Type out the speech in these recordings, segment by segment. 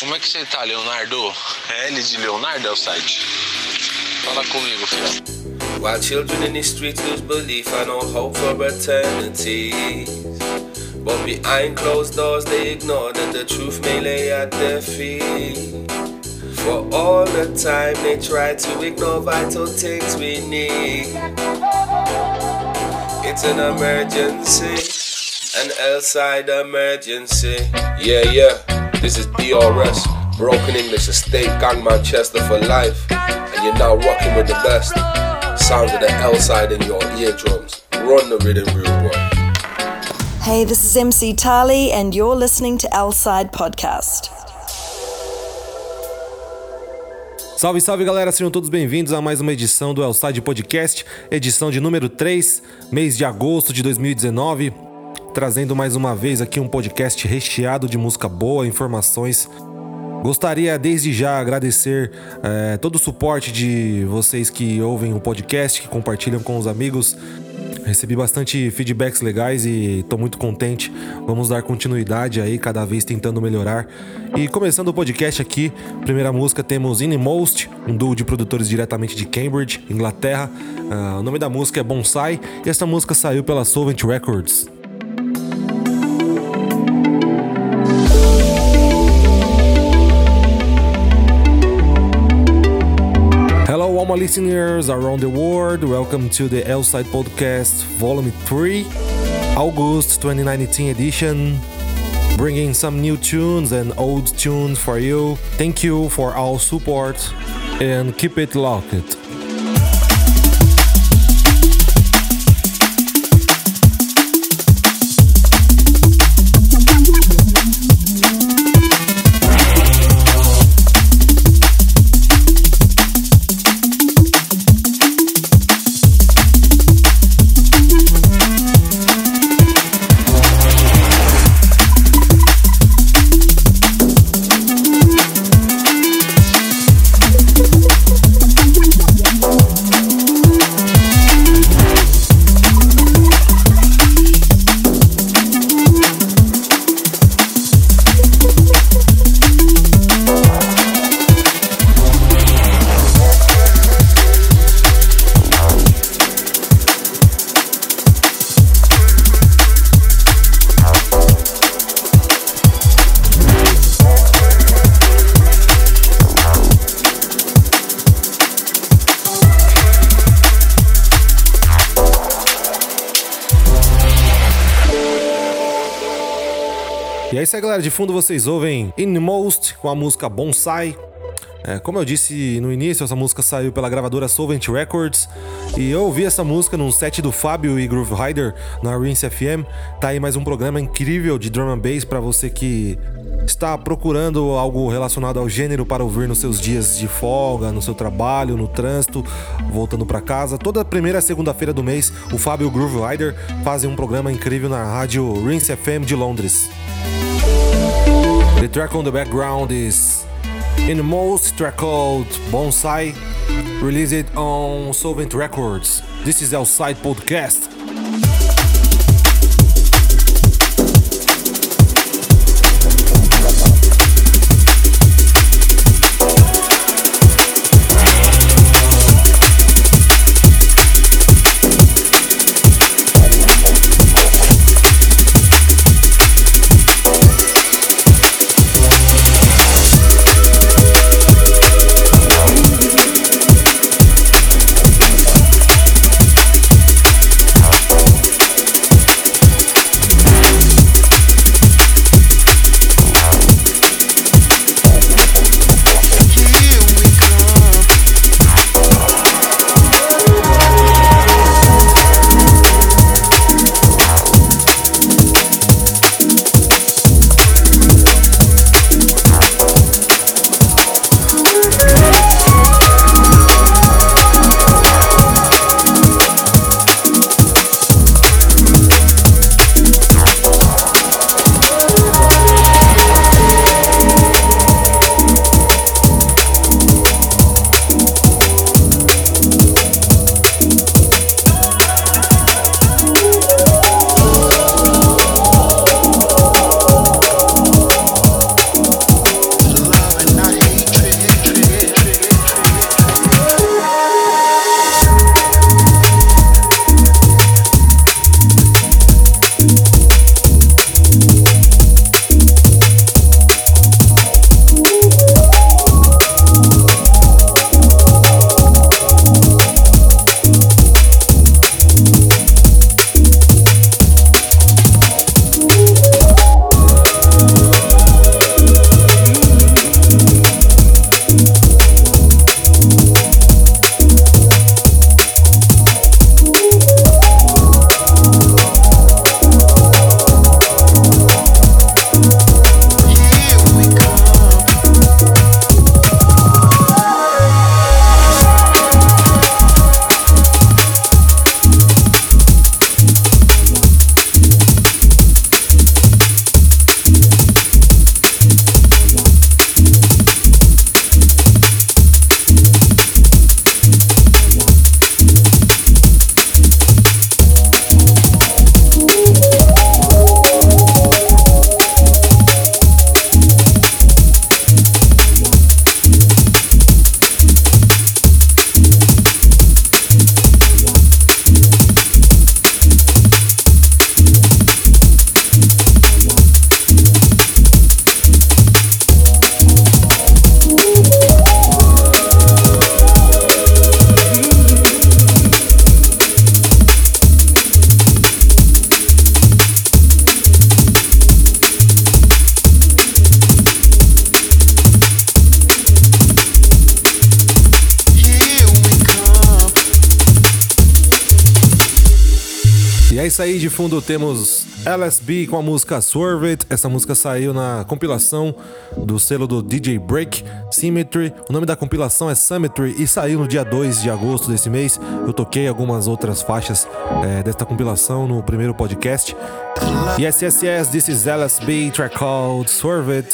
Como é que você tá, Leonardo? L de Leonardo é o site. Fala comigo, filho. While children in the streets lose belief and no hope for eternity. But behind closed doors they ignore that the truth may lay at their feet. For all the time they try to ignore vital things we need. It's an emergency, an L-side emergency. Yeah, yeah, this is DRS, Broken English Estate Gang Manchester for life. And you're now rocking with the best. Sounds of the L-side in your eardrums. Run the rhythm, real boy. Hey, this is MC Tali, and you're listening to L Side Podcast. Salve, salve galera, sejam todos bem-vindos a mais uma edição do Elside Podcast, edição de número 3, mês de agosto de 2019, trazendo mais uma vez aqui um podcast recheado de música boa, informações. Gostaria desde já agradecer eh, todo o suporte de vocês que ouvem o podcast, que compartilham com os amigos. Recebi bastante feedbacks legais e tô muito contente. Vamos dar continuidade aí, cada vez tentando melhorar. E começando o podcast aqui, primeira música temos Inmost, um duo de produtores diretamente de Cambridge, Inglaterra. Uh, o nome da música é Bonsai e essa música saiu pela Solvent Records. My listeners around the world. Welcome to the Elside Podcast, Volume 3, August 2019 edition. Bringing some new tunes and old tunes for you. Thank you for all support and keep it locked. E é isso aí, galera. De fundo vocês ouvem Inmost com a música Bonsai. É, como eu disse no início, essa música saiu pela gravadora Solvent Records e eu ouvi essa música num set do Fábio e Groove Rider na Rinse FM. Tá aí mais um programa incrível de drum and bass para você que está procurando algo relacionado ao gênero para ouvir nos seus dias de folga, no seu trabalho, no trânsito, voltando para casa. Toda primeira segunda-feira do mês, o Fábio e o Groove Rider fazem um programa incrível na rádio Rinse FM de Londres. The track on the background is in the most track called Bonsai, released on Solvent Records. This is Outside Podcast. Isso aí, de fundo temos LSB com a música Swerve. Essa música saiu na compilação do selo do DJ Break, Symmetry. O nome da compilação é Symmetry e saiu no dia 2 de agosto desse mês. Eu toquei algumas outras faixas é, desta compilação no primeiro podcast. Yes, yes, this is LSB, track called Swerve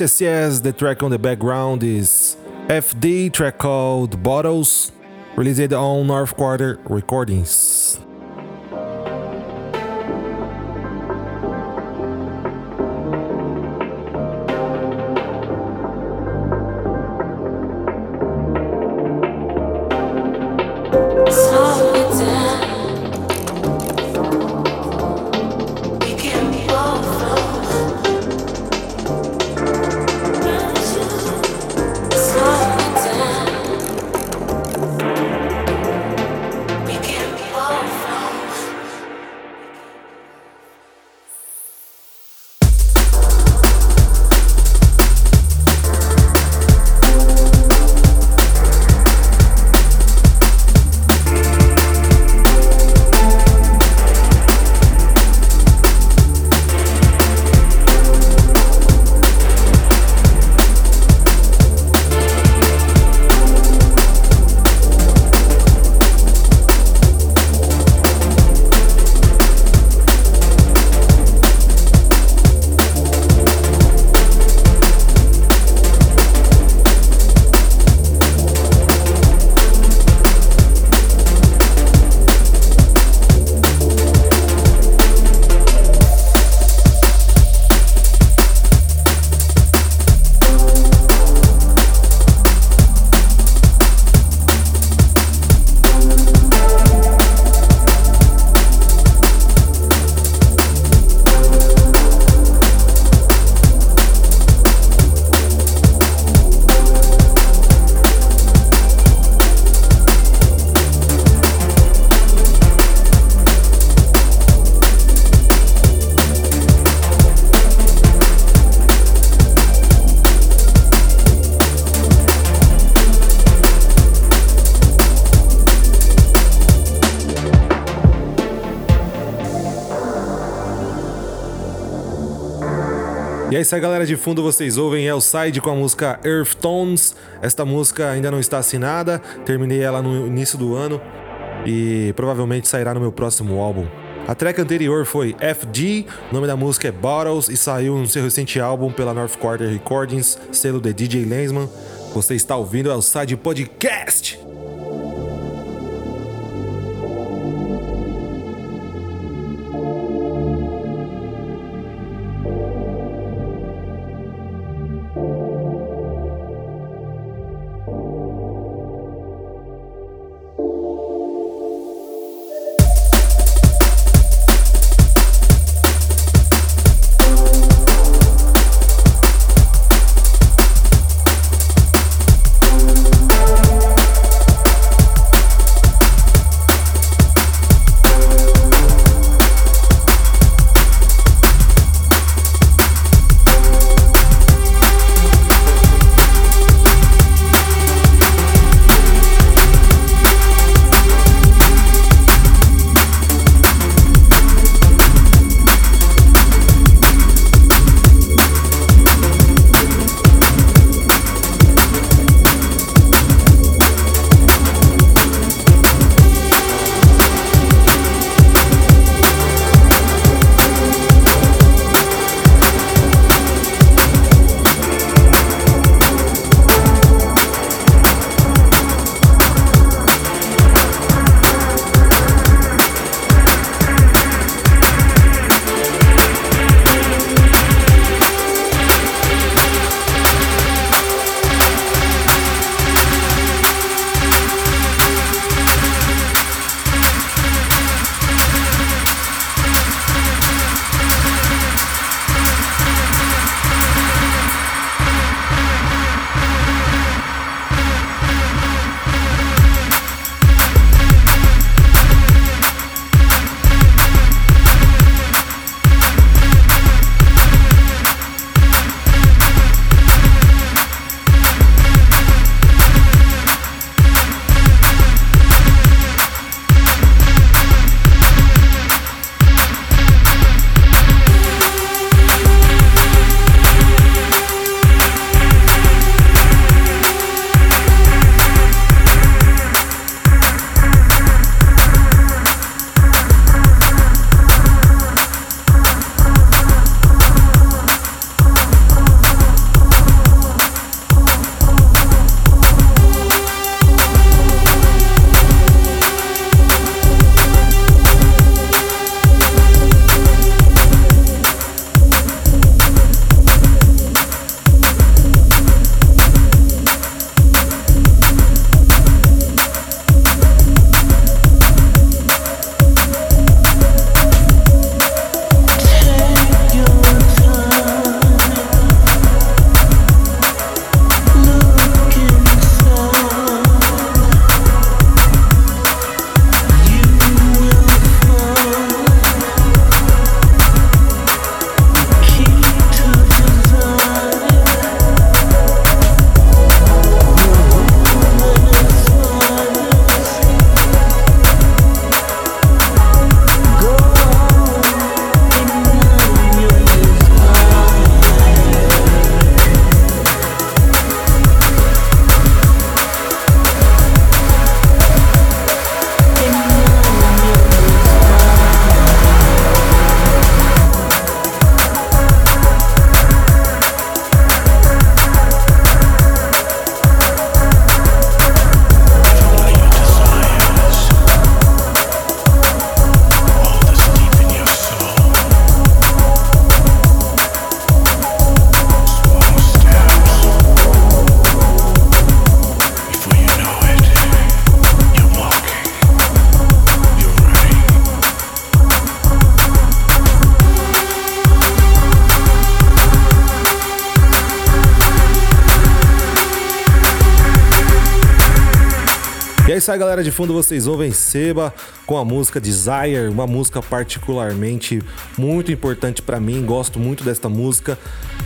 Yes, yes, yes. The track on the background is FD, track called Bottles, released on North Quarter Recordings. É isso aí, galera. De fundo vocês ouvem Elside com a música Earth Tones. Esta música ainda não está assinada, terminei ela no início do ano e provavelmente sairá no meu próximo álbum. A track anterior foi FG, o nome da música é Bottles e saiu no seu recente álbum pela North Quarter Recordings, selo de DJ Lensman. Você está ouvindo Elside Podcast. Aí, galera. De fundo vocês ouvem Seba com a música Desire, uma música particularmente muito importante para mim. Gosto muito desta música.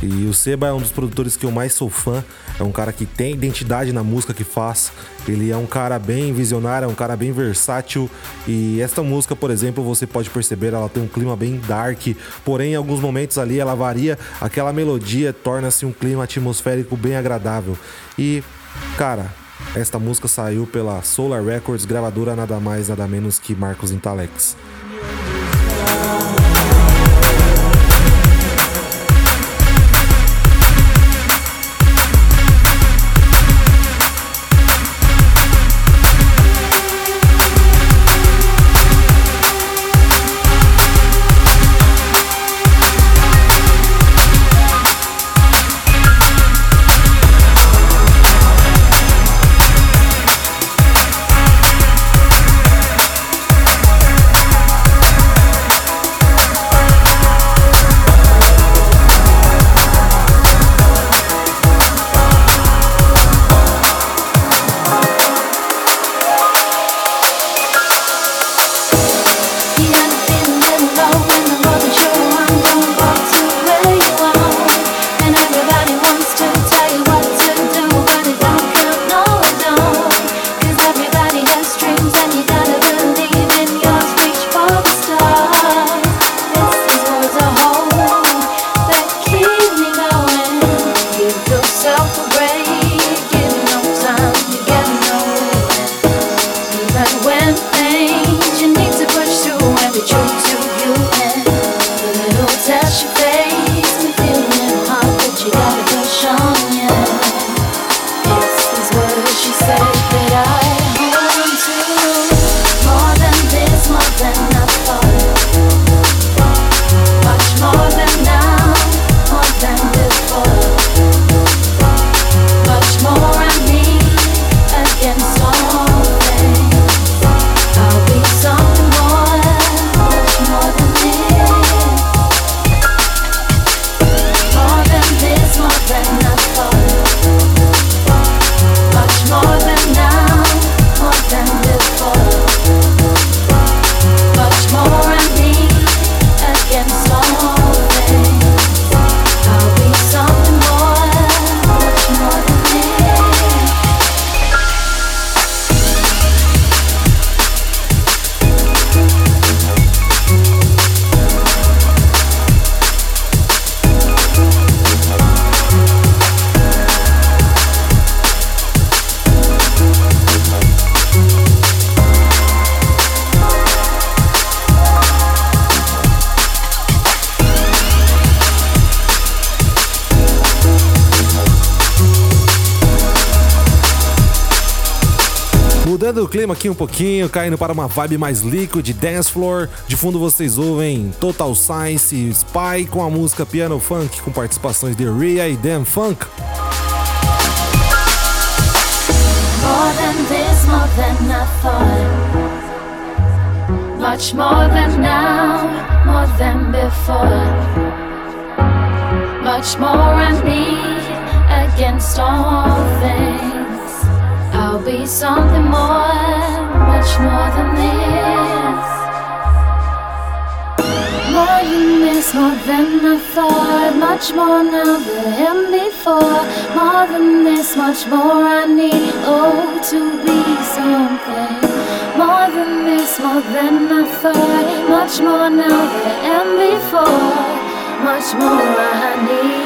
E o Seba é um dos produtores que eu mais sou fã. É um cara que tem identidade na música que faz. Ele é um cara bem visionário, é um cara bem versátil. E esta música, por exemplo, você pode perceber, ela tem um clima bem dark. Porém, em alguns momentos ali ela varia. Aquela melodia torna-se um clima atmosférico bem agradável. E, cara, esta música saiu pela Solar Records, gravadora nada mais nada menos que Marcos Intalex. Mudando o clima aqui um pouquinho, caindo para uma vibe mais liquid, dance floor. De fundo vocês ouvem Total Science Spy com a música Piano Funk com participações de Rhea e Dan Funk. More than this, more than I. Much more than now, more than before. Much more I need against all things. I'll be something more, much more than this. More than this, more than I thought. Much more now than before. More than this, much more I need. Oh, to be something. More than this, more than I thought. Much more now than before. Much more I need.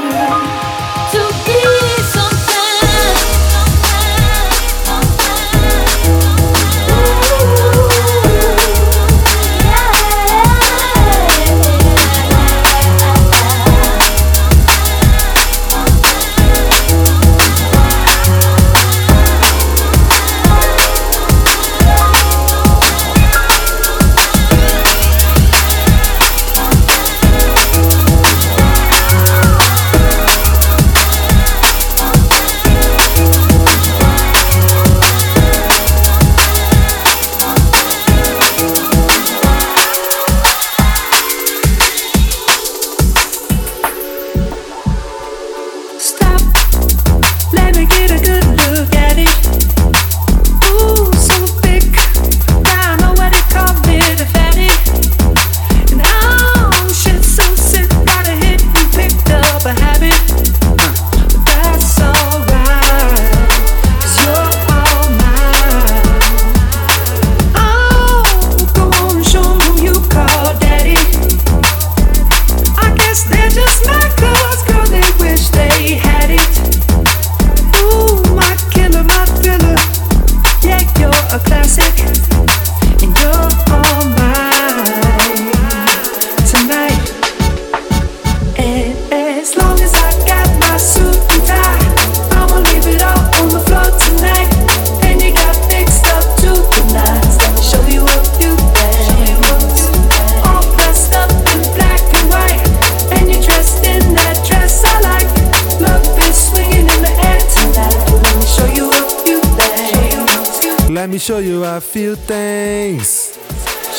me show you a few things.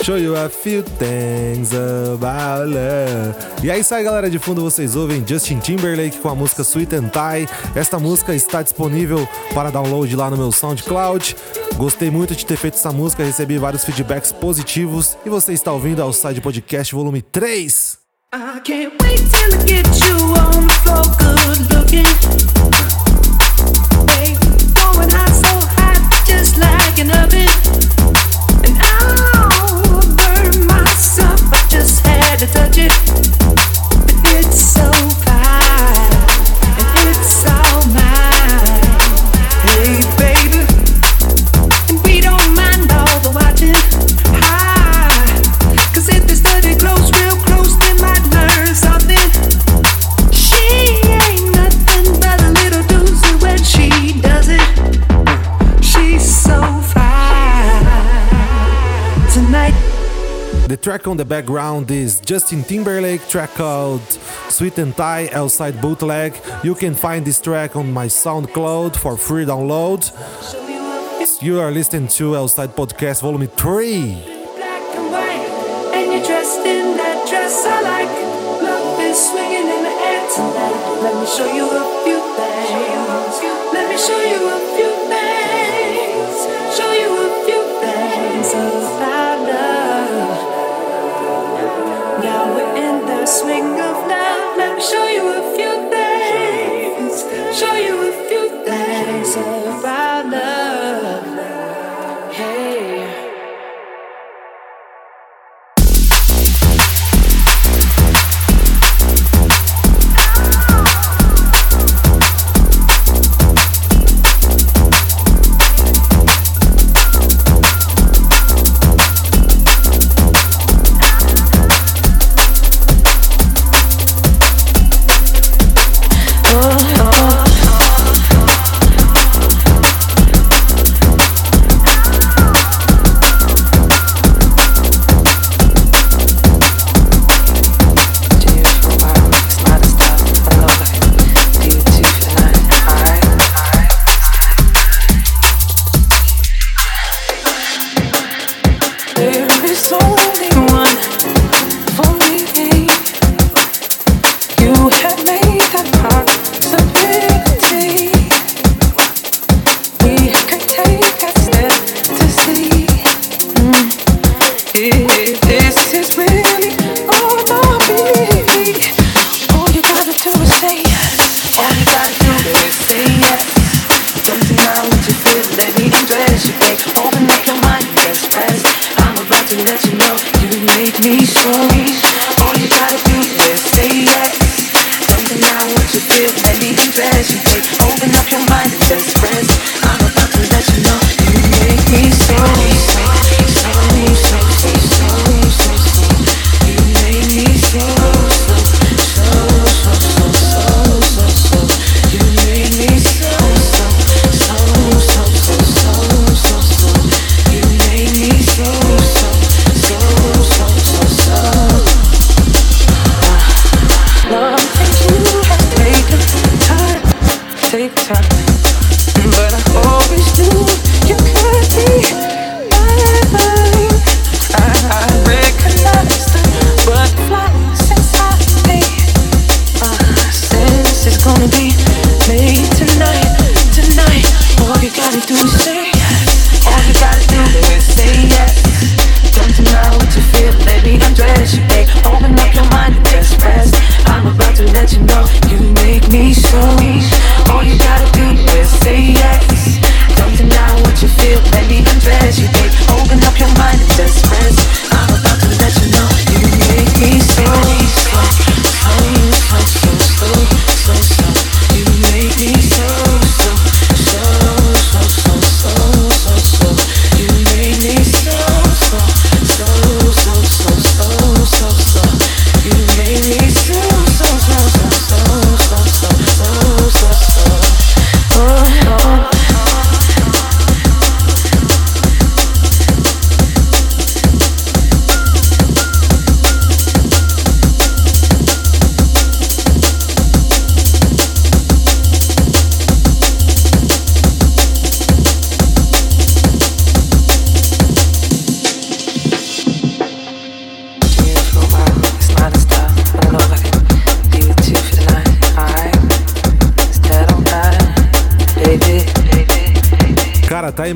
Show you a few things about love. E é isso aí, galera. De fundo vocês ouvem Justin Timberlake com a música Sweet and Tie. Esta música está disponível para download lá no meu SoundCloud. Gostei muito de ter feito essa música, recebi vários feedbacks positivos. E você está ouvindo ao Side Podcast Volume 3. I can't wait till I get you on the floor, good looking. touch it. track on the background is Justin Timberlake track called Sweet and Tie Outside Bootleg. You can find this track on my SoundCloud for free download. You are listening to Outside Podcast Volume 3. Let me show you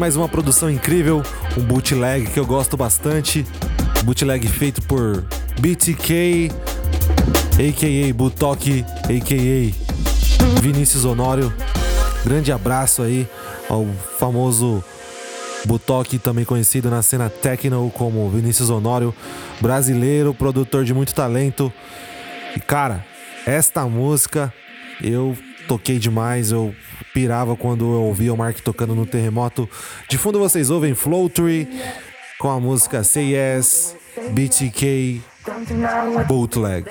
mais uma produção incrível, um bootleg que eu gosto bastante. Bootleg feito por BTK, a.k.a. Butok, a.k.a. Vinícius Honório. Grande abraço aí ao famoso Butok, também conhecido na cena techno como Vinícius Honório, brasileiro, produtor de muito talento. E cara, esta música eu toquei demais, eu pirava quando eu ouvia o Mark tocando no terremoto. De fundo vocês ouvem Floatery com a música Say Yes, BTK, Bootleg.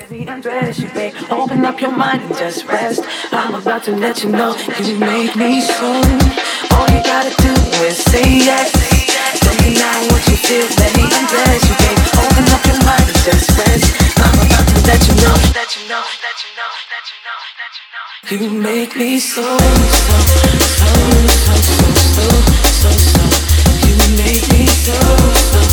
Open up your mind and just rest. I'm about to let you know you make me so. All you gotta do is say yes. Don't deny what you feel. Let me undress you, babe. Open up your mind and just rest. I'm about to let you know, let you know, let you know, let you know, you make me so, so, so, so, so, so, so, so. You make me so, so, so,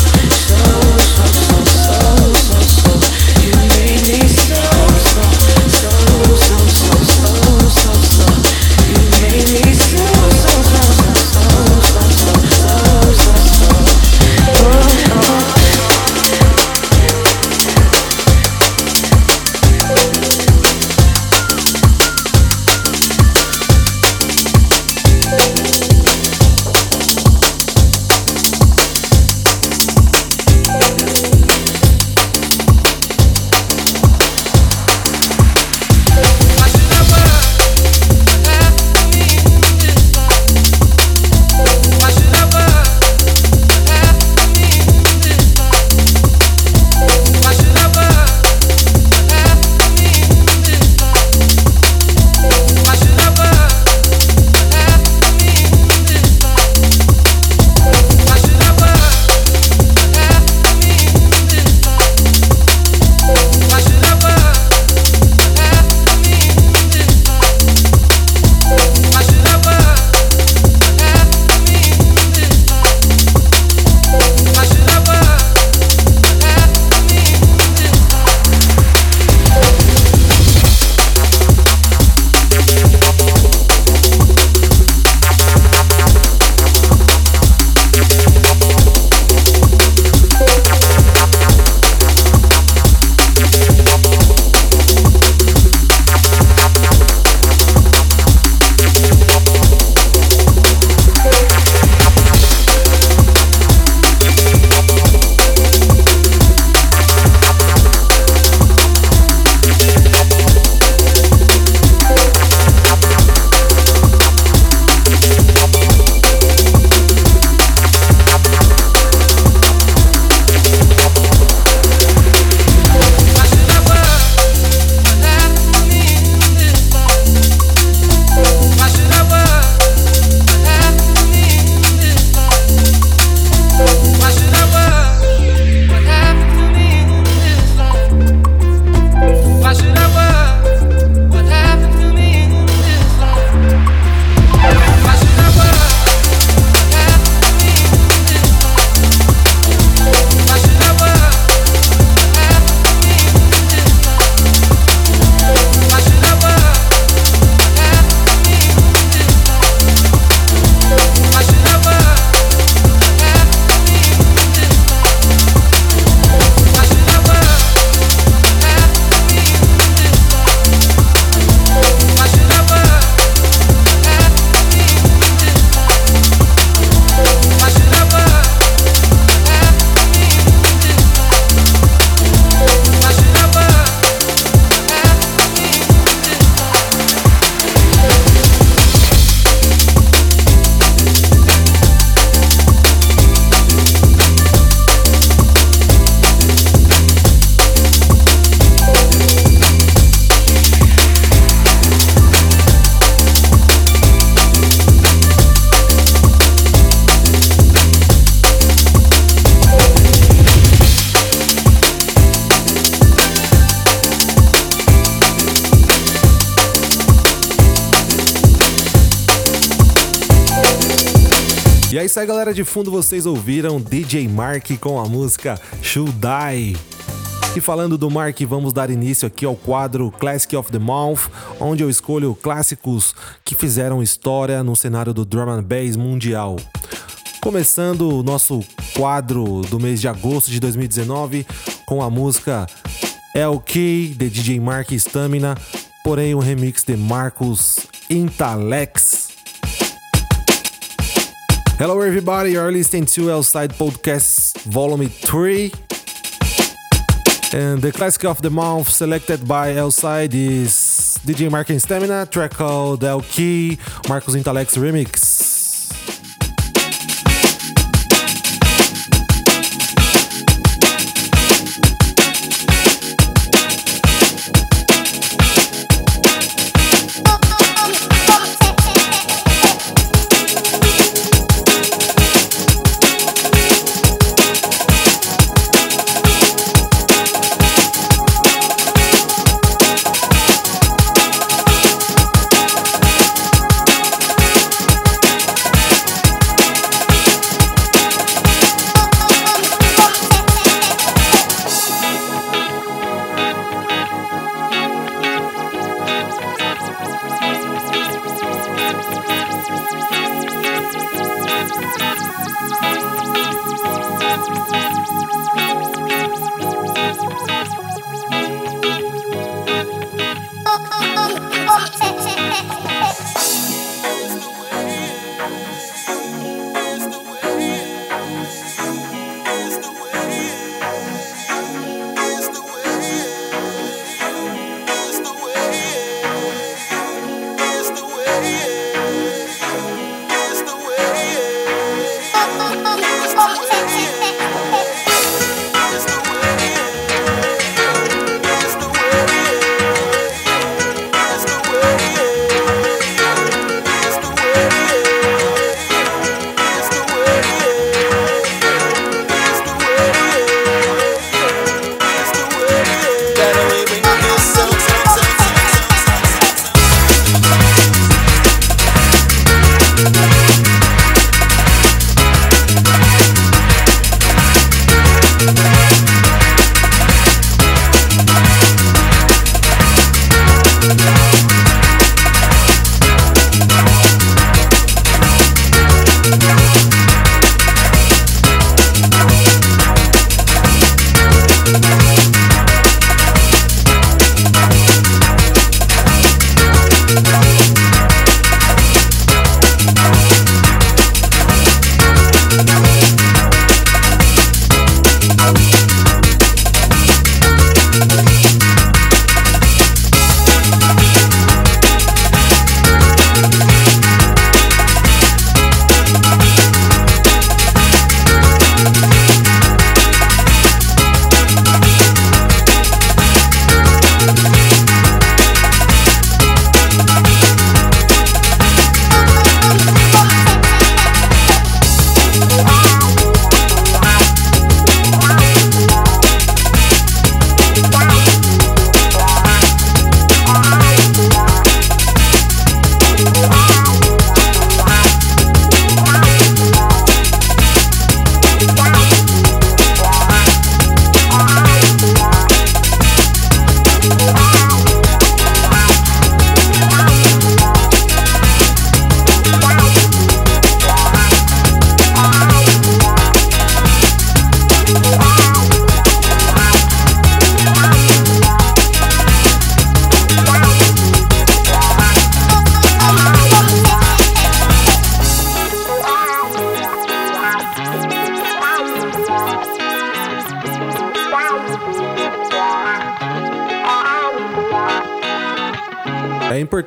isso aí, galera. De fundo vocês ouviram DJ Mark com a música Should Die. E falando do Mark, vamos dar início aqui ao quadro Classic of the Month, onde eu escolho clássicos que fizeram história no cenário do drum and bass mundial. Começando o nosso quadro do mês de agosto de 2019 com a música LK de DJ Mark Stamina, porém um remix de Marcos Intalex. Hello everybody, you're listening to Outside Podcast Volume 3. And the classic of the month selected by Outside is DJ Mark Stamina, track called Key, Marcos Intalex Remix.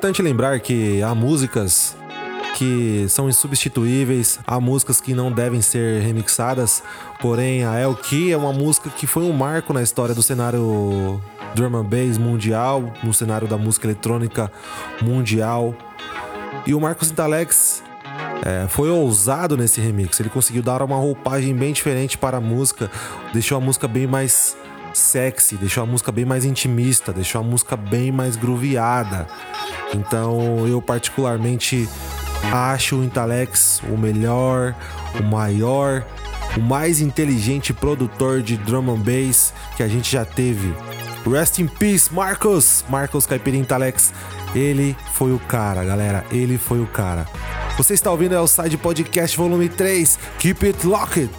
Importante lembrar que há músicas que são insubstituíveis, há músicas que não devem ser remixadas, porém a El Key é uma música que foi um marco na história do cenário drum and bass mundial, no cenário da música eletrônica mundial. E o Marcos Intalex é, foi ousado nesse remix, ele conseguiu dar uma roupagem bem diferente para a música, deixou a música bem mais sexy, deixou a música bem mais intimista, deixou a música bem mais grooveada. Então eu particularmente acho o Intalex o melhor, o maior o mais inteligente produtor de drum and bass que a gente já teve. Rest in peace, Marcos! Marcos Caipirinha Talex. Ele foi o cara, galera. Ele foi o cara. Você está ouvindo o Side Podcast Volume 3. Keep it locked!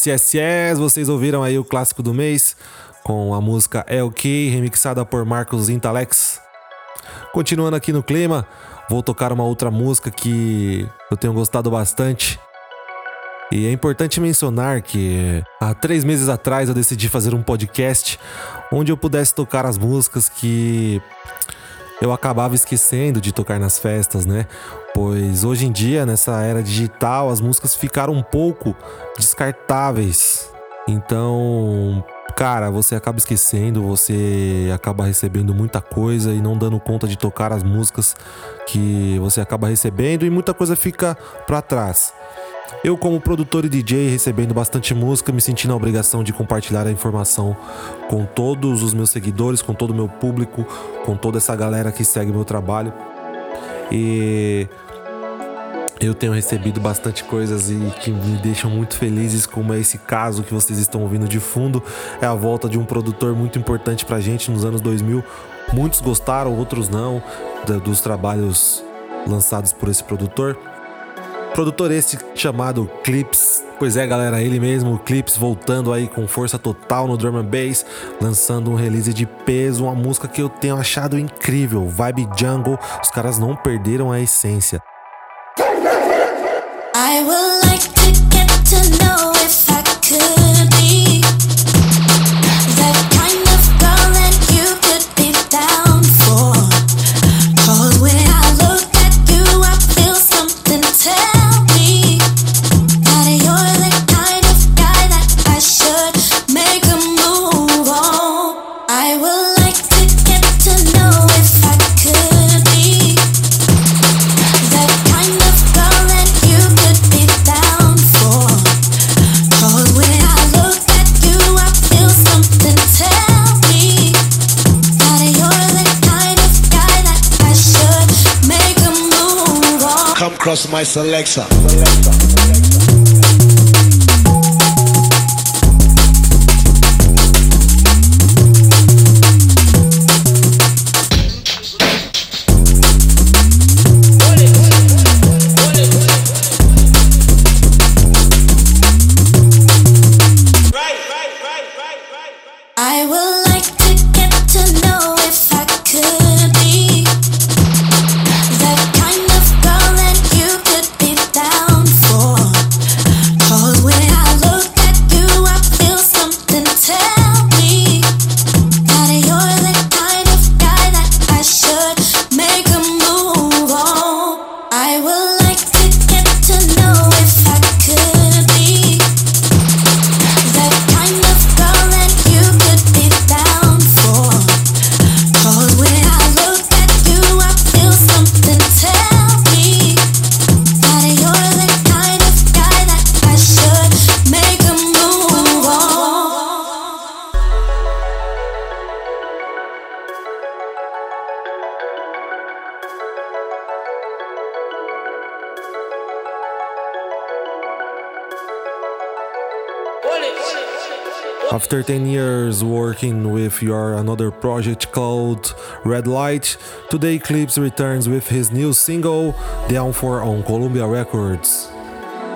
Yes, yes, yes, vocês ouviram aí o clássico do mês com a música LK, remixada por Marcos Intalex. Continuando aqui no clima, vou tocar uma outra música que eu tenho gostado bastante. E é importante mencionar que há três meses atrás eu decidi fazer um podcast onde eu pudesse tocar as músicas que eu acabava esquecendo de tocar nas festas, né? Pois hoje em dia, nessa era digital, as músicas ficaram um pouco descartáveis. Então, cara, você acaba esquecendo, você acaba recebendo muita coisa e não dando conta de tocar as músicas que você acaba recebendo e muita coisa fica para trás. Eu, como produtor e DJ, recebendo bastante música, me senti na obrigação de compartilhar a informação com todos os meus seguidores, com todo o meu público, com toda essa galera que segue meu trabalho. E eu tenho recebido bastante coisas e que me deixam muito felizes, como é esse caso que vocês estão ouvindo de fundo. É a volta de um produtor muito importante pra gente nos anos 2000. Muitos gostaram, outros não, dos trabalhos lançados por esse produtor. Produtor esse chamado Clips. Pois é, galera, ele mesmo, o Clips, voltando aí com força total no drum and bass, lançando um release de peso, uma música que eu tenho achado incrível, Vibe Jungle. Os caras não perderam a essência. I would cross my selector. I After 10 years working with your another project called Red Light, today Clips returns with his new single Down for on Columbia Records.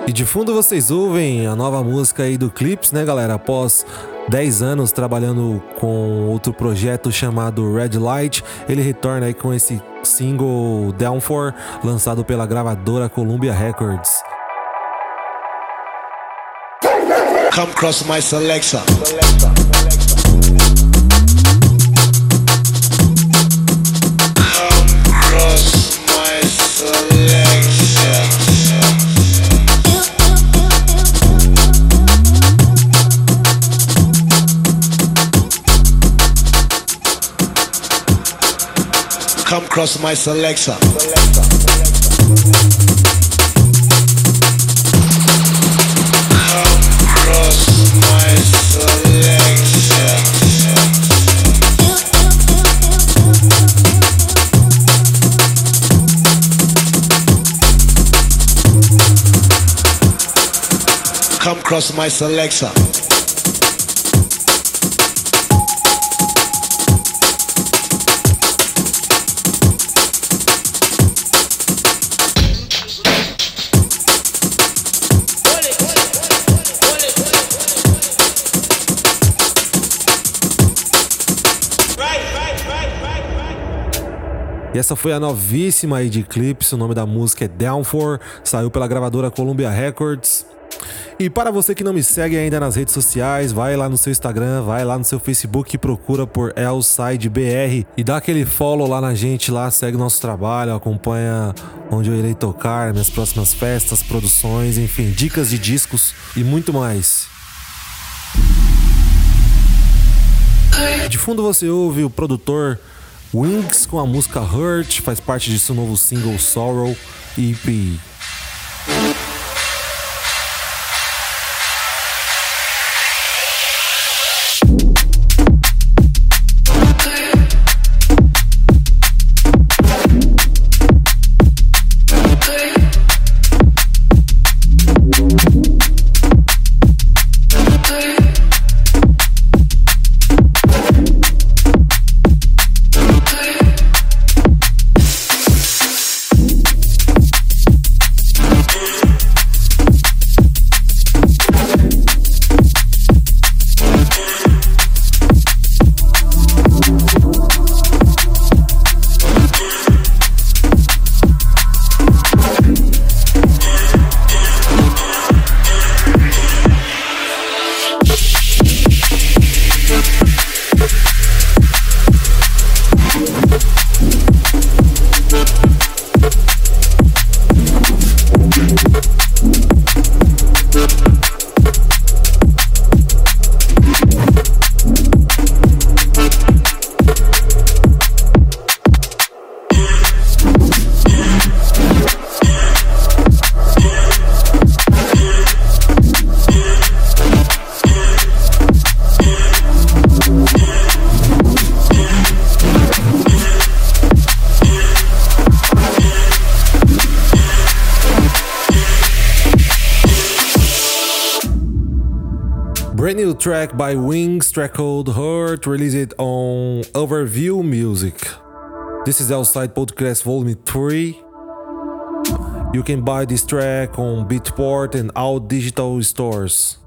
E de fundo vocês ouvem a nova música aí do Clips, né, galera? Após 10 anos trabalhando com outro projeto chamado Red Light, ele retorna aí com esse single Down For, lançado pela gravadora Columbia Records. Come cross my selection. Come cross my selection. Come cross my selection. Come cross my selection. E essa foi a novíssima aí de Clips, o nome da música é Down For, saiu pela gravadora Columbia Records. E para você que não me segue ainda nas redes sociais, vai lá no seu Instagram, vai lá no seu Facebook e procura por ElsideBR e dá aquele follow lá na gente lá, segue nosso trabalho, acompanha onde eu irei tocar, minhas próximas festas, produções, enfim, dicas de discos e muito mais. De fundo você ouve o produtor Wings com a música Hurt, faz parte de seu novo single Sorrow EP. Track called Hurt, released on Overview Music. This is Outside Podcast Volume 3. You can buy this track on Beatport and all digital stores.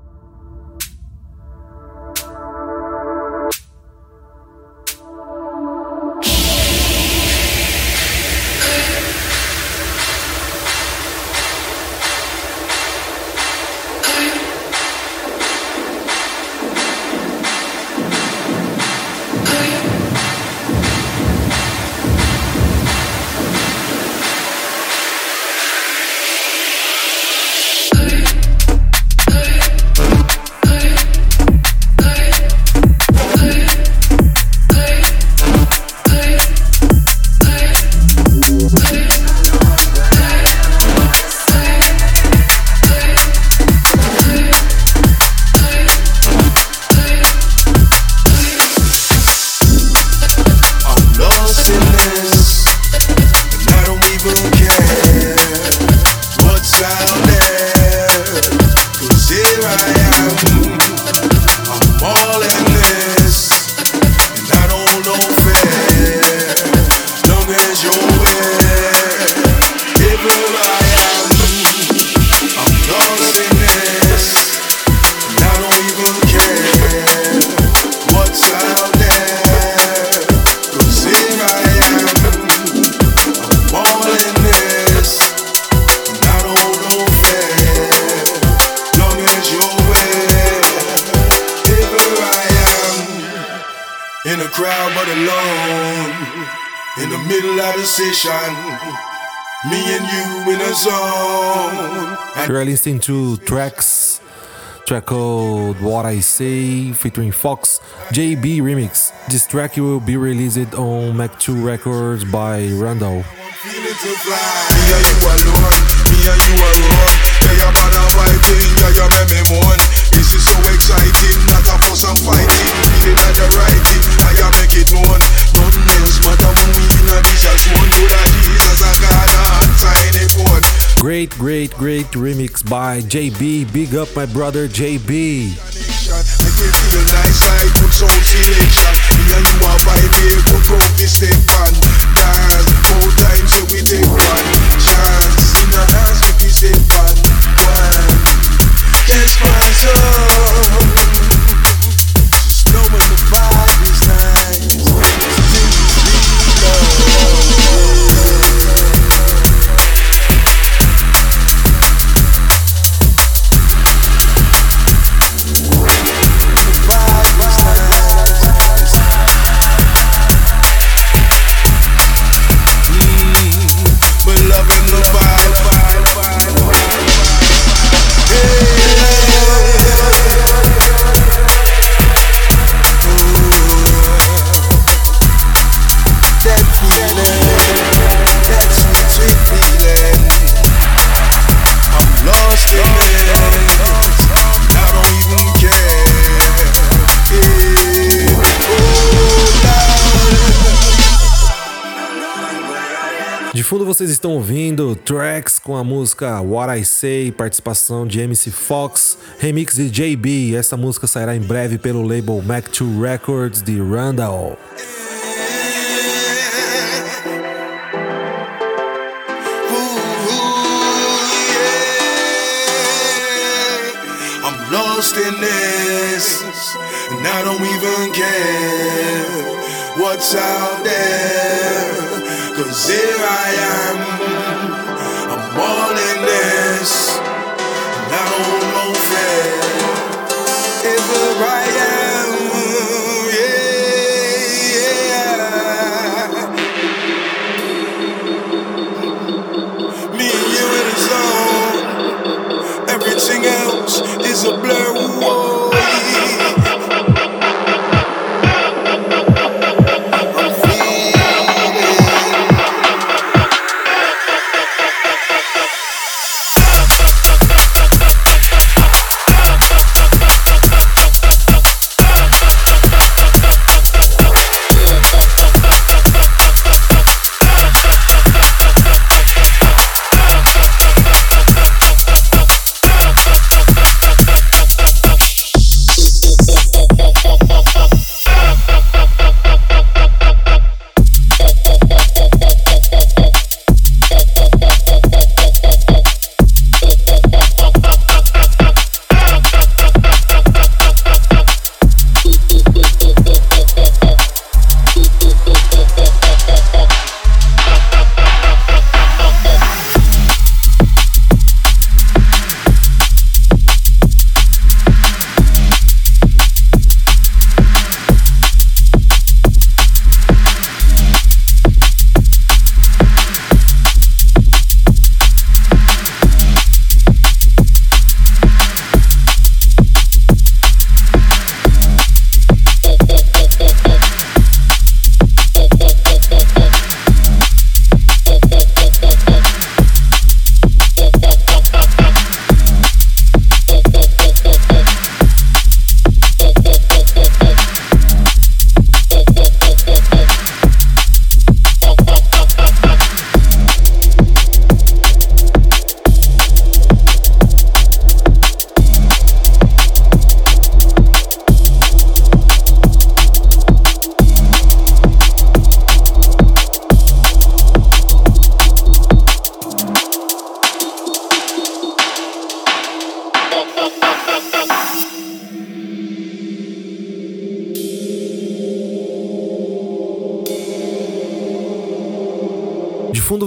Listening to tracks. Track called What I Say featuring Fox JB Remix. This track will be released on Mac 2 Records by Randall. Nothing else matter when we in a this a sign it phone. Great, great, great remix by JB. Big up my brother JB. De fundo vocês estão ouvindo tracks com a música What I Say, participação de MC Fox, remix de JB. Essa música sairá em breve pelo label Mac2 Records de Randall. Lost in this, and I don't even care what's out there. Cause here I am,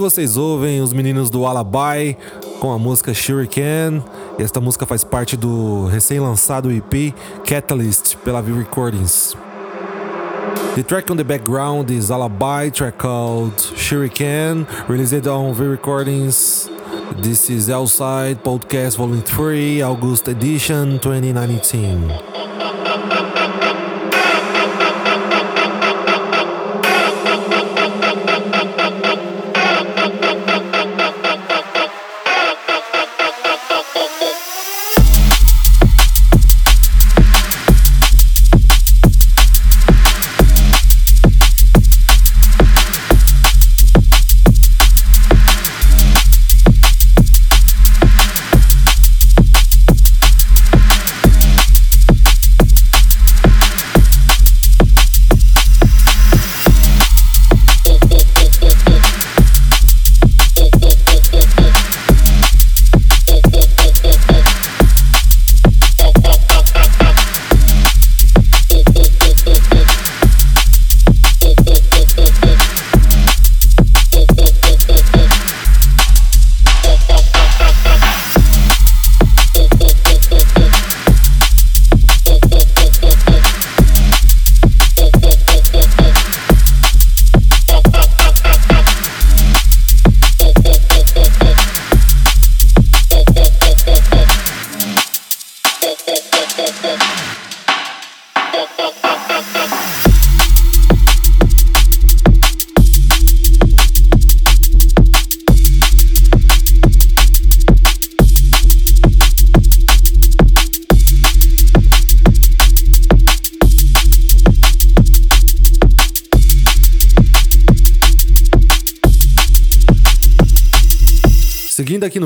vocês ouvem os meninos do Alibi com a música Shuriken. E esta música faz parte do recém-lançado EP Catalyst pela View Recordings. The track on the background is Alibi, track called Shuriken, released on V Recordings. This is Outside Podcast Volume 3, August edition 2019.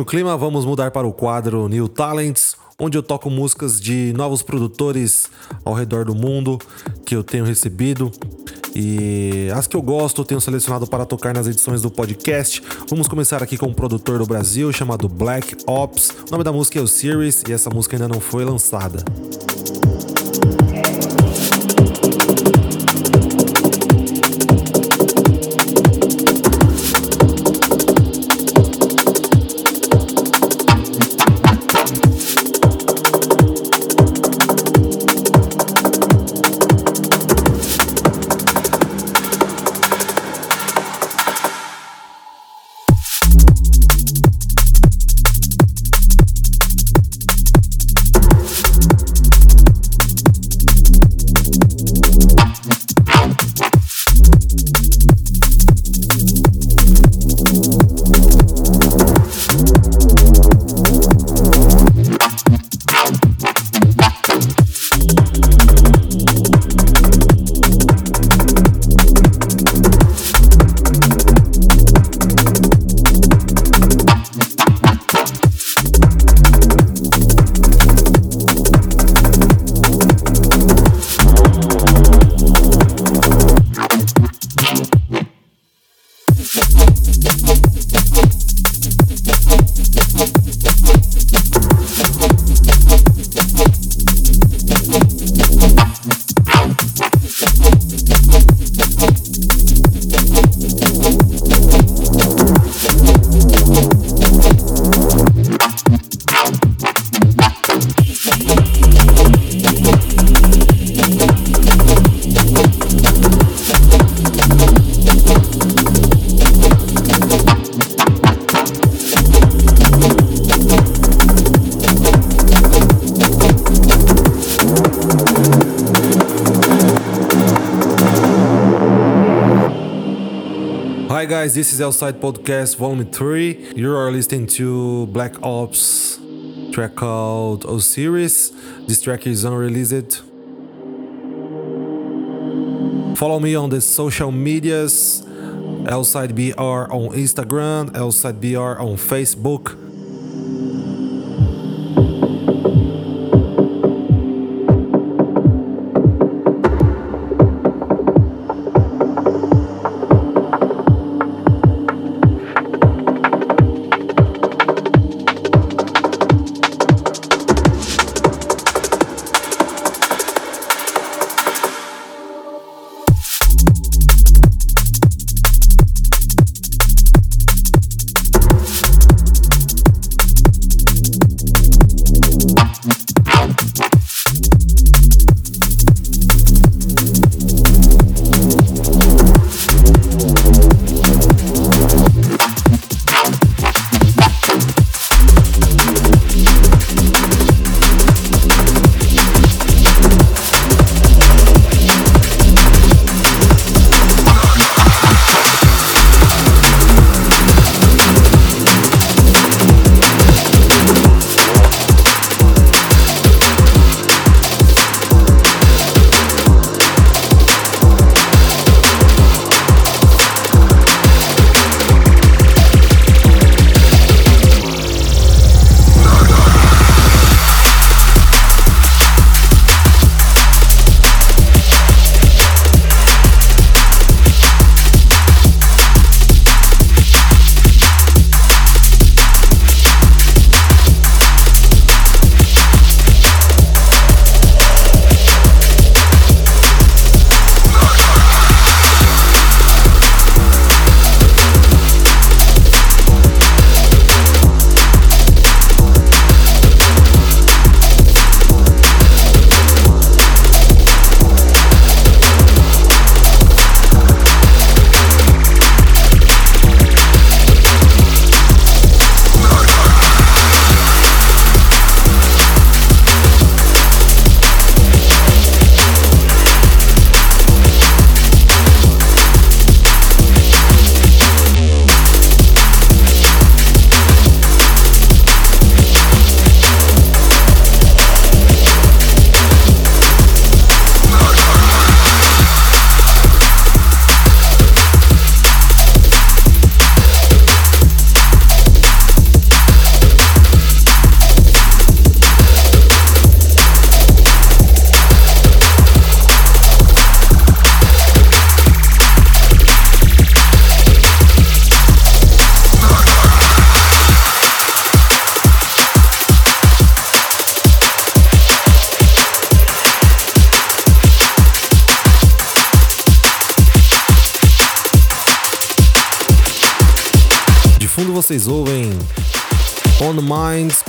Clima, vamos mudar para o quadro New Talents, onde eu toco músicas de novos produtores ao redor do mundo que eu tenho recebido. E as que eu gosto eu tenho selecionado para tocar nas edições do podcast. Vamos começar aqui com um produtor do Brasil chamado Black Ops. O nome da música é o Series e essa música ainda não foi lançada. This is Outside Podcast Volume 3. You are listening to Black Ops track called Osiris. This track is unreleased. Follow me on the social medias. Outside BR on Instagram, Outside BR on Facebook.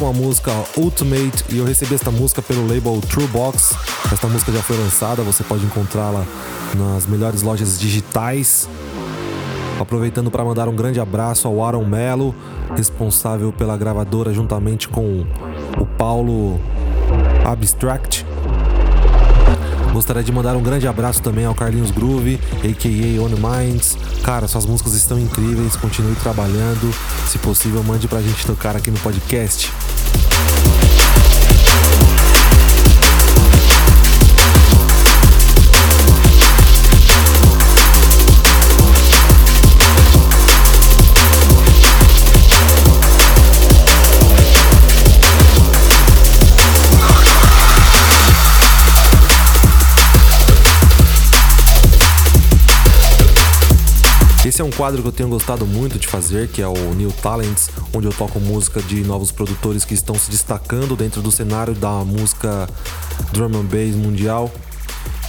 Com a música Ultimate e eu recebi esta música pelo label True Box. Esta música já foi lançada, você pode encontrá-la nas melhores lojas digitais. Aproveitando para mandar um grande abraço ao Aaron Mello, responsável pela gravadora juntamente com o Paulo Abstract. Gostaria de mandar um grande abraço também ao Carlinhos Groove, a.k.a. On Minds. Cara, suas músicas estão incríveis, continue trabalhando. Se possível, mande pra gente tocar aqui no podcast. Esse é um quadro que eu tenho gostado muito de fazer, que é o New Talents, onde eu toco música de novos produtores que estão se destacando dentro do cenário da música drum and bass mundial.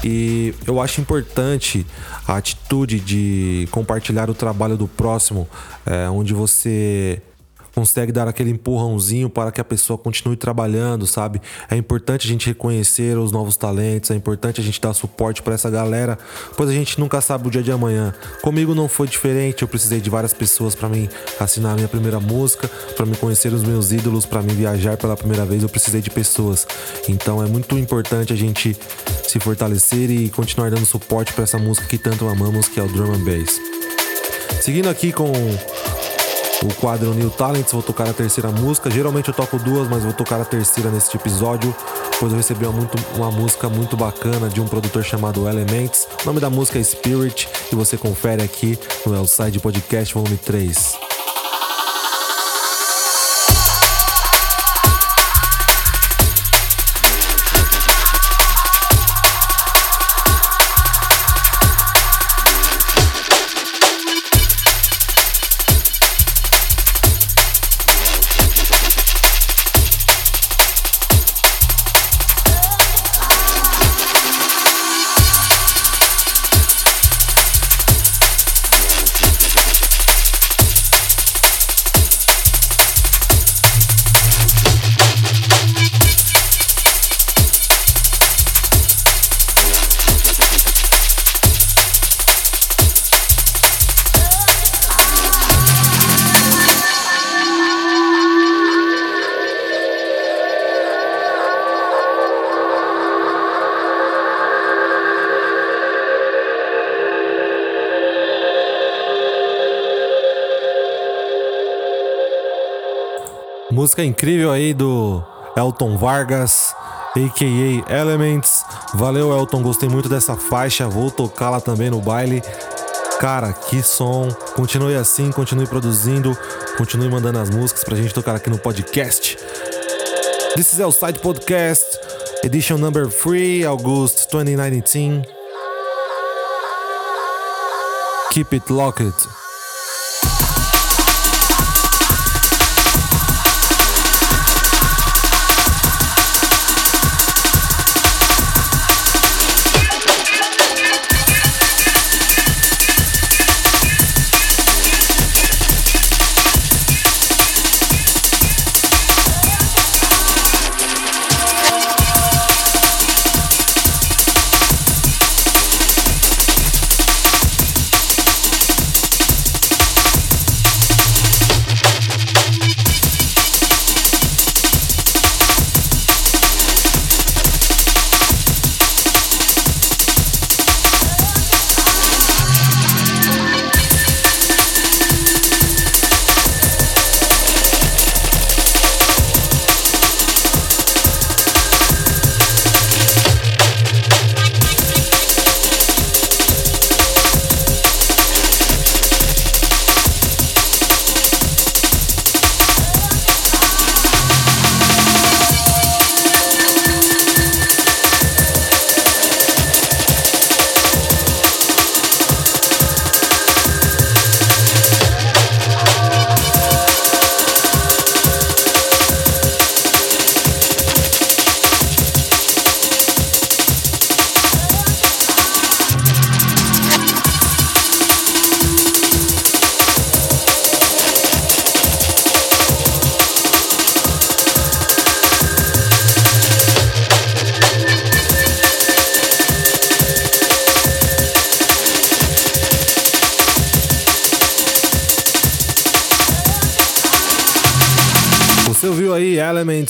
E eu acho importante a atitude de compartilhar o trabalho do próximo, é, onde você consegue dar aquele empurrãozinho para que a pessoa continue trabalhando, sabe? É importante a gente reconhecer os novos talentos, é importante a gente dar suporte para essa galera, pois a gente nunca sabe o dia de amanhã. Comigo não foi diferente, eu precisei de várias pessoas para mim assinar a minha primeira música, para me conhecer os meus ídolos, para me viajar pela primeira vez, eu precisei de pessoas. Então é muito importante a gente se fortalecer e continuar dando suporte para essa música que tanto amamos, que é o drum and bass. Seguindo aqui com o quadro New Talents, vou tocar a terceira música. Geralmente eu toco duas, mas vou tocar a terceira neste episódio, pois eu recebi uma, muito, uma música muito bacana de um produtor chamado Elements. O nome da música é Spirit e você confere aqui no Elside Podcast Volume 3. Música incrível aí do Elton Vargas, a.k.a. Elements. Valeu, Elton, gostei muito dessa faixa. Vou tocá-la também no baile. Cara, que som. Continue assim, continue produzindo, continue mandando as músicas pra gente tocar aqui no podcast. This is Outside Podcast, edition number 3, August 2019. Keep it locked.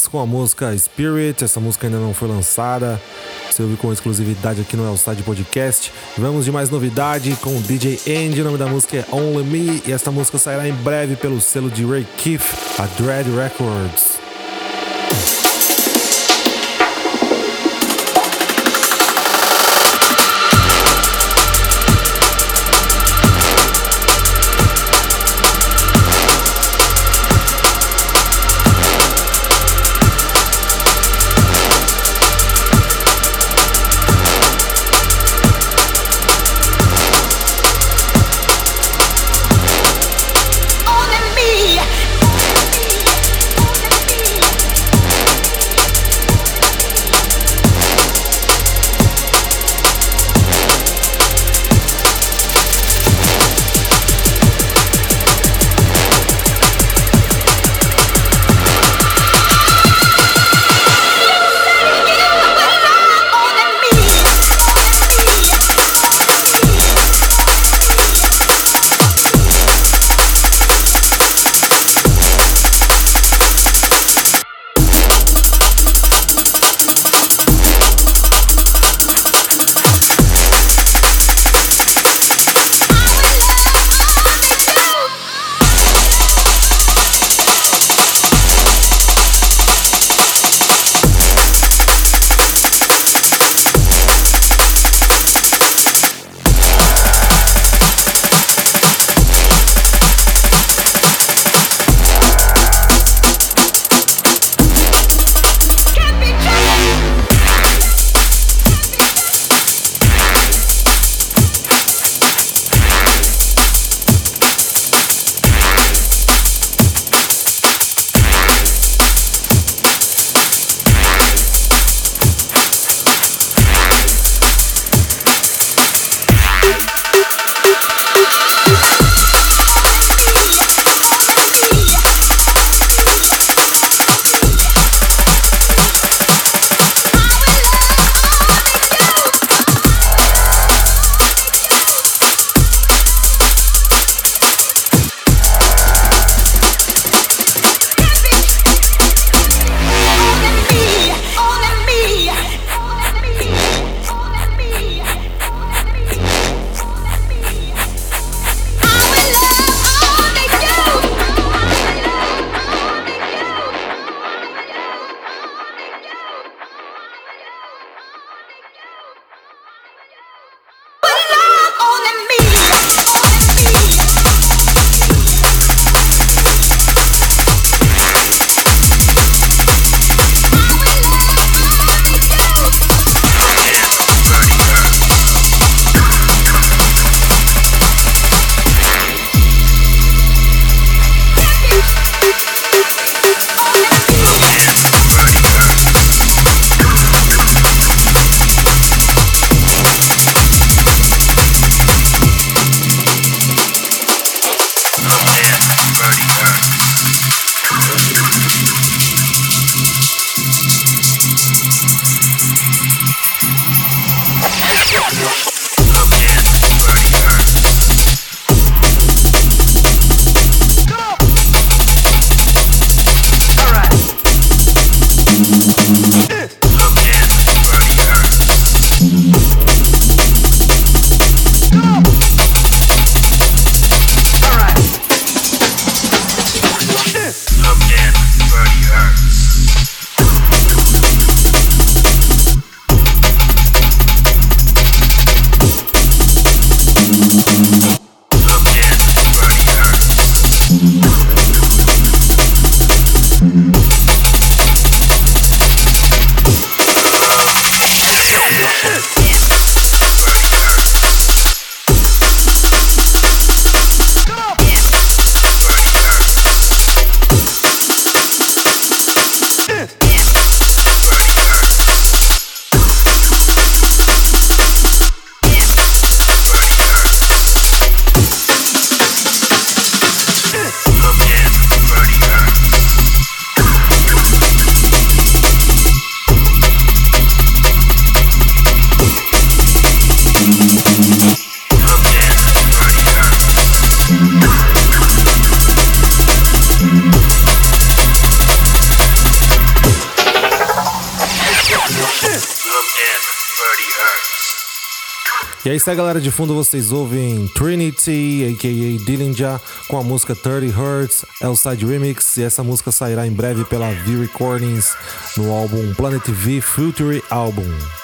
Com a música Spirit, essa música ainda não foi lançada. Você ouviu com exclusividade aqui no Elside Podcast. Vamos de mais novidade com o DJ Andy, o nome da música é Only Me e esta música sairá em breve pelo selo de Ray Keith, a Dread Records. E aí, se a galera de fundo vocês ouvem Trinity, a.k.a. Dillinger, com a música 30 Hertz, Elside Remix, e essa música sairá em breve pela V Recordings no álbum Planet V Future Album.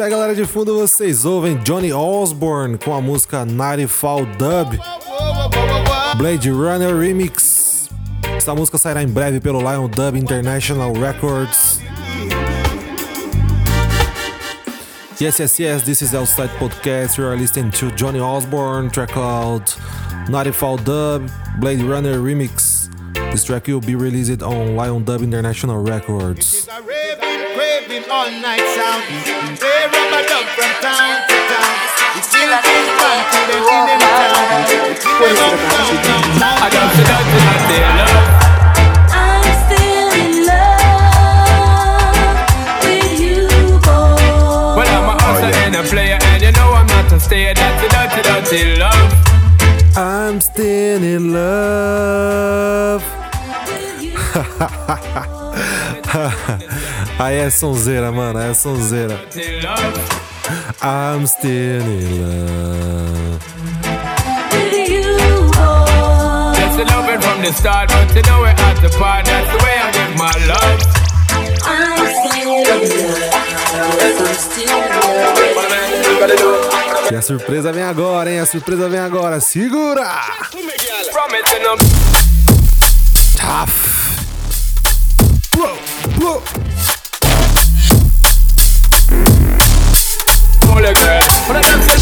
Se a galera de fundo vocês ouvem Johnny Osborne com a música Nightfall Dub, Blade Runner Remix. Essa música sairá em breve pelo Lion Dub International Records. Yes, yes, yes, this is Outside Podcast. You are listening to Johnny Osborne, track called Nightfall Dub, Blade Runner Remix. This track will be released on Lion Dub International Records. All night sound. Play rubber duck from town to town. We kill big man till them in them town. We kill them up, down, down, town. I don't see nothing out there, love. I'm still in love with you, boy. Well, I'm a oh, hustler and a player, and you know I'm not a stayer. That's a dirty, dirty love. I'm still in love. Aí é sonzeira, mano, é sonzeira. I'm still in love. With you, boy. Just a loving from the start, but you know we're at the part. That's the way I give my love. I'm still in love. I'm still in love. E a surpresa vem agora, hein? A surpresa vem agora. Segura! Tough. Blow, blow. Girl. But I don't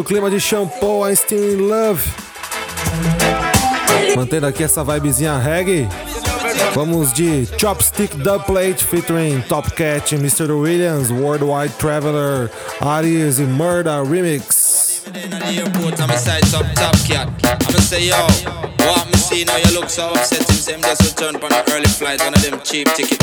no clima de shampoo, I'm still in love. Mantendo aqui essa vibezinha reggae. Vamos de Chopstick Dub Plate featuring Top Cat, Mr. Williams, Worldwide Traveler, Aries e Murda Remix. What me see now you look so upset. Him say him just from an early flight. One of them cheap ticket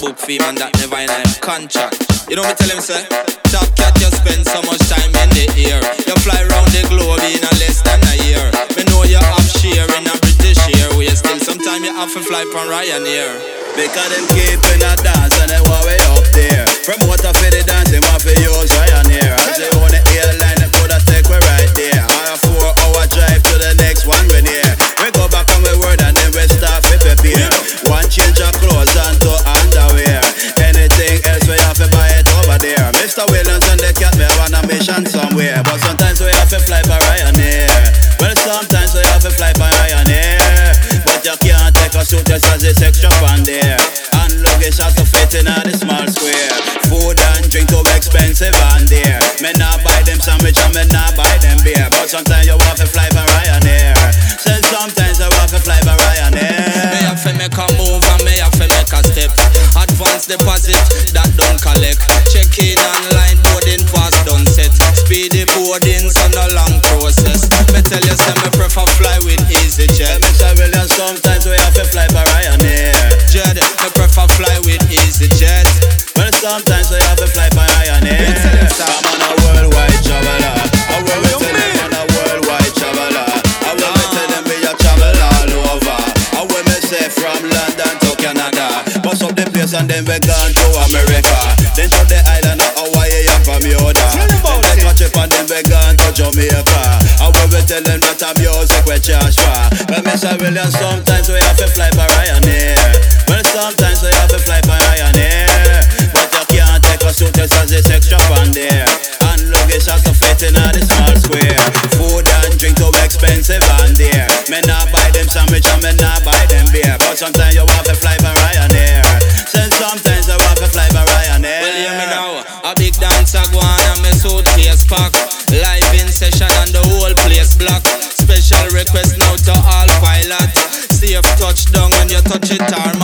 book fee man that never in a contract. You know me tell him say, top cat you spend so much time in the air. You fly round the globe in a less than a year. Me know you have share in a British Airways. Still sometime you have to fly from Ryanair. Because them keeping a dance and they want way up there. Promoter for the dance, they want to use Ryanair. As they own the airline, they coulda take we right there. On a four hour drive to the next one we're near. We go back on we word and then we start to prepare. One change of Mr. Williams and the cat, me on a mission somewhere. But sometimes we have to fly by Ryanair. Well, sometimes we have to fly by Ryanair. But you can't take a suitcase as it's extra fun there. And luggage has to fit in a small square. Food and drink too expensive on there. Me not buy them sandwich and me not buy them beer. But sometimes you have to fly by Ryanair. Said sometimes you have to fly by Ryanair. Me have to make a move and me have to make a step. Advance deposit that don't collect. Check set. Speedy boarding so no long process. Me tell you say me prefer fly with EasyJet. Mr. Williams sometimes we have to fly by Ryanair. Jet, me prefer fly with EasyJet. Well sometimes we have to fly by Ryanair. I'm on a worldwide traveler. I will be telling I'm on a worldwide traveler. I will be telling me ah. I travel all over. I will me say from London to Canada. Bust up the place and then we gone to America. Then to the Jamaica. I will be telling that I'm music we charge for. Well, Mr. Williams, sometimes we have to fly by Ryanair. Well, sometimes we have to fly by Ryanair. But you can't take a suitcase as it's extra fun there. And luggage has to fit in a small square. Food touch down when you touch it, arm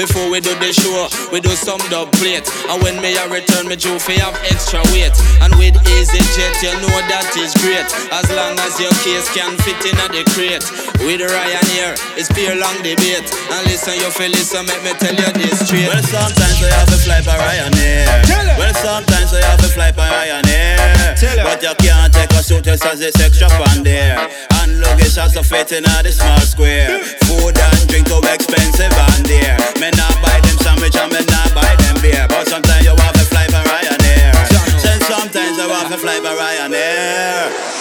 Before we do the show, we do some dub plate. And when me a return, me Joe fi have extra weight. And with easy jet, you know that is great. As long as your case can fit in at the crate. With Ryanair, it's pure long debate. And listen, you feel listen, make me tell you this straight. Well, sometimes I have to fly by Ryanair. Well, sometimes I have to fly by Ryanair. But you can't take a suitcase as it's extra fun there. And luggage has to fit in a the small square. Food and drink too expensive on there. Me not buy them sandwich and me not buy them beer. But sometimes you want to fly by Ryanair. Then sometimes you want to fly by Ryanair.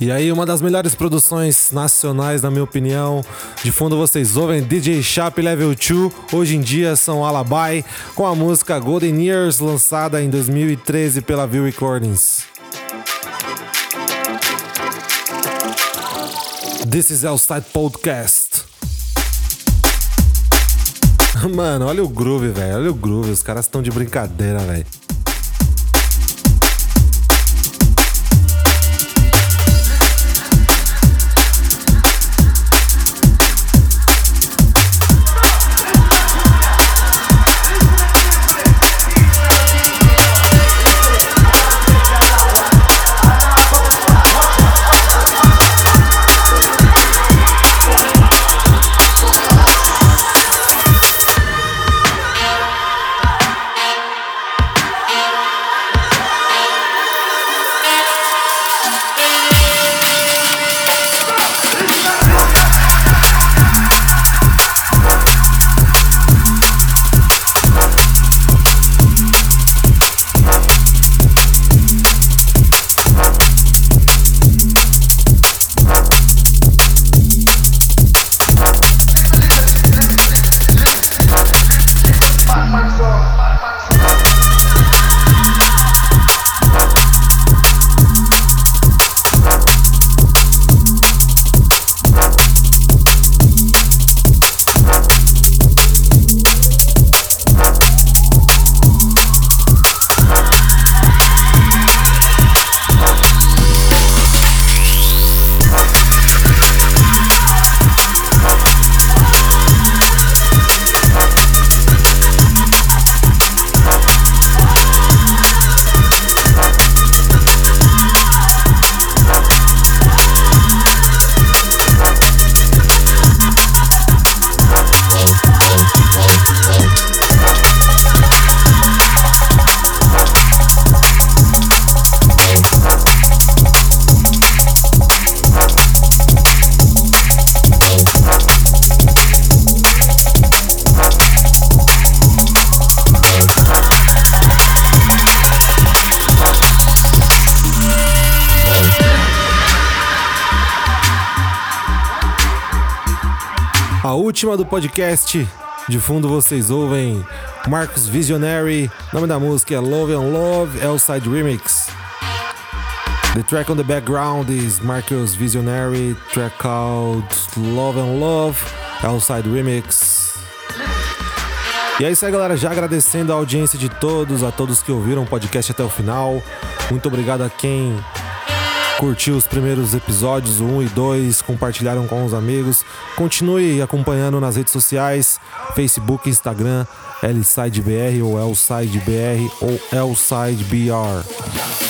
E aí, uma das melhores produções nacionais, na minha opinião. De fundo vocês ouvem DJ Sharp Level 2, hoje em dia são Alabai, com a música Golden Years, lançada em 2013 pela View Recordings. This is Outside Podcast. Mano, olha o groove, velho. Olha o groove. Os caras estão de brincadeira, velho. Última do podcast. De fundo vocês ouvem Marcos Visionary. O nome da música é Love and Love, Elside Remix. The track on the background is Marcos Visionary, track called Love and Love, Elside Remix. E é isso aí, galera. Já agradecendo a audiência de todos, a todos que ouviram o podcast até o final. Muito obrigado a quem curtiu os primeiros episódios, o 1 e 2, compartilharam com os amigos. Continue acompanhando nas redes sociais, Facebook, Instagram, LSideBR ou LSideBR ou LSideBR.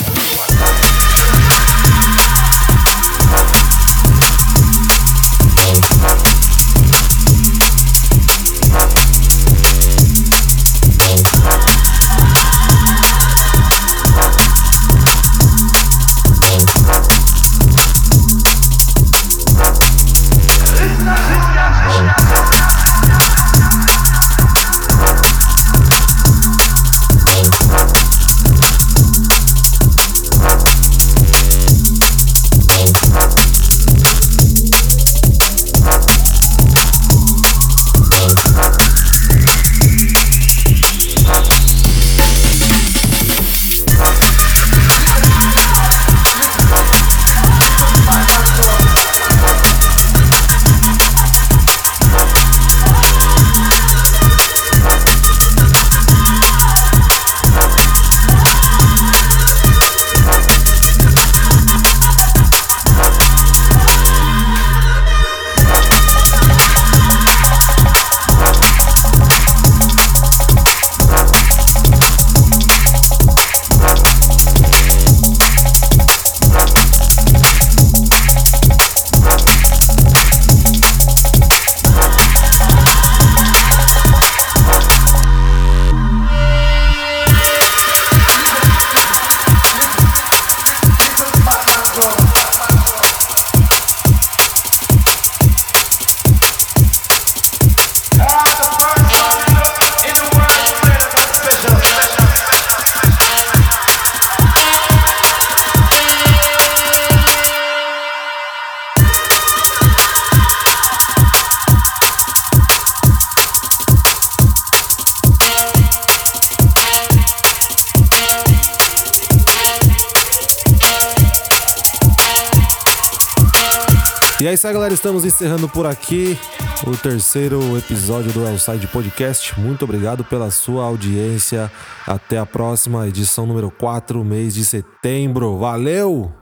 Estamos encerrando por aqui o terceiro episódio do Elside Podcast. Muito obrigado pela sua audiência. Até a próxima edição número 4, mês de setembro. Valeu!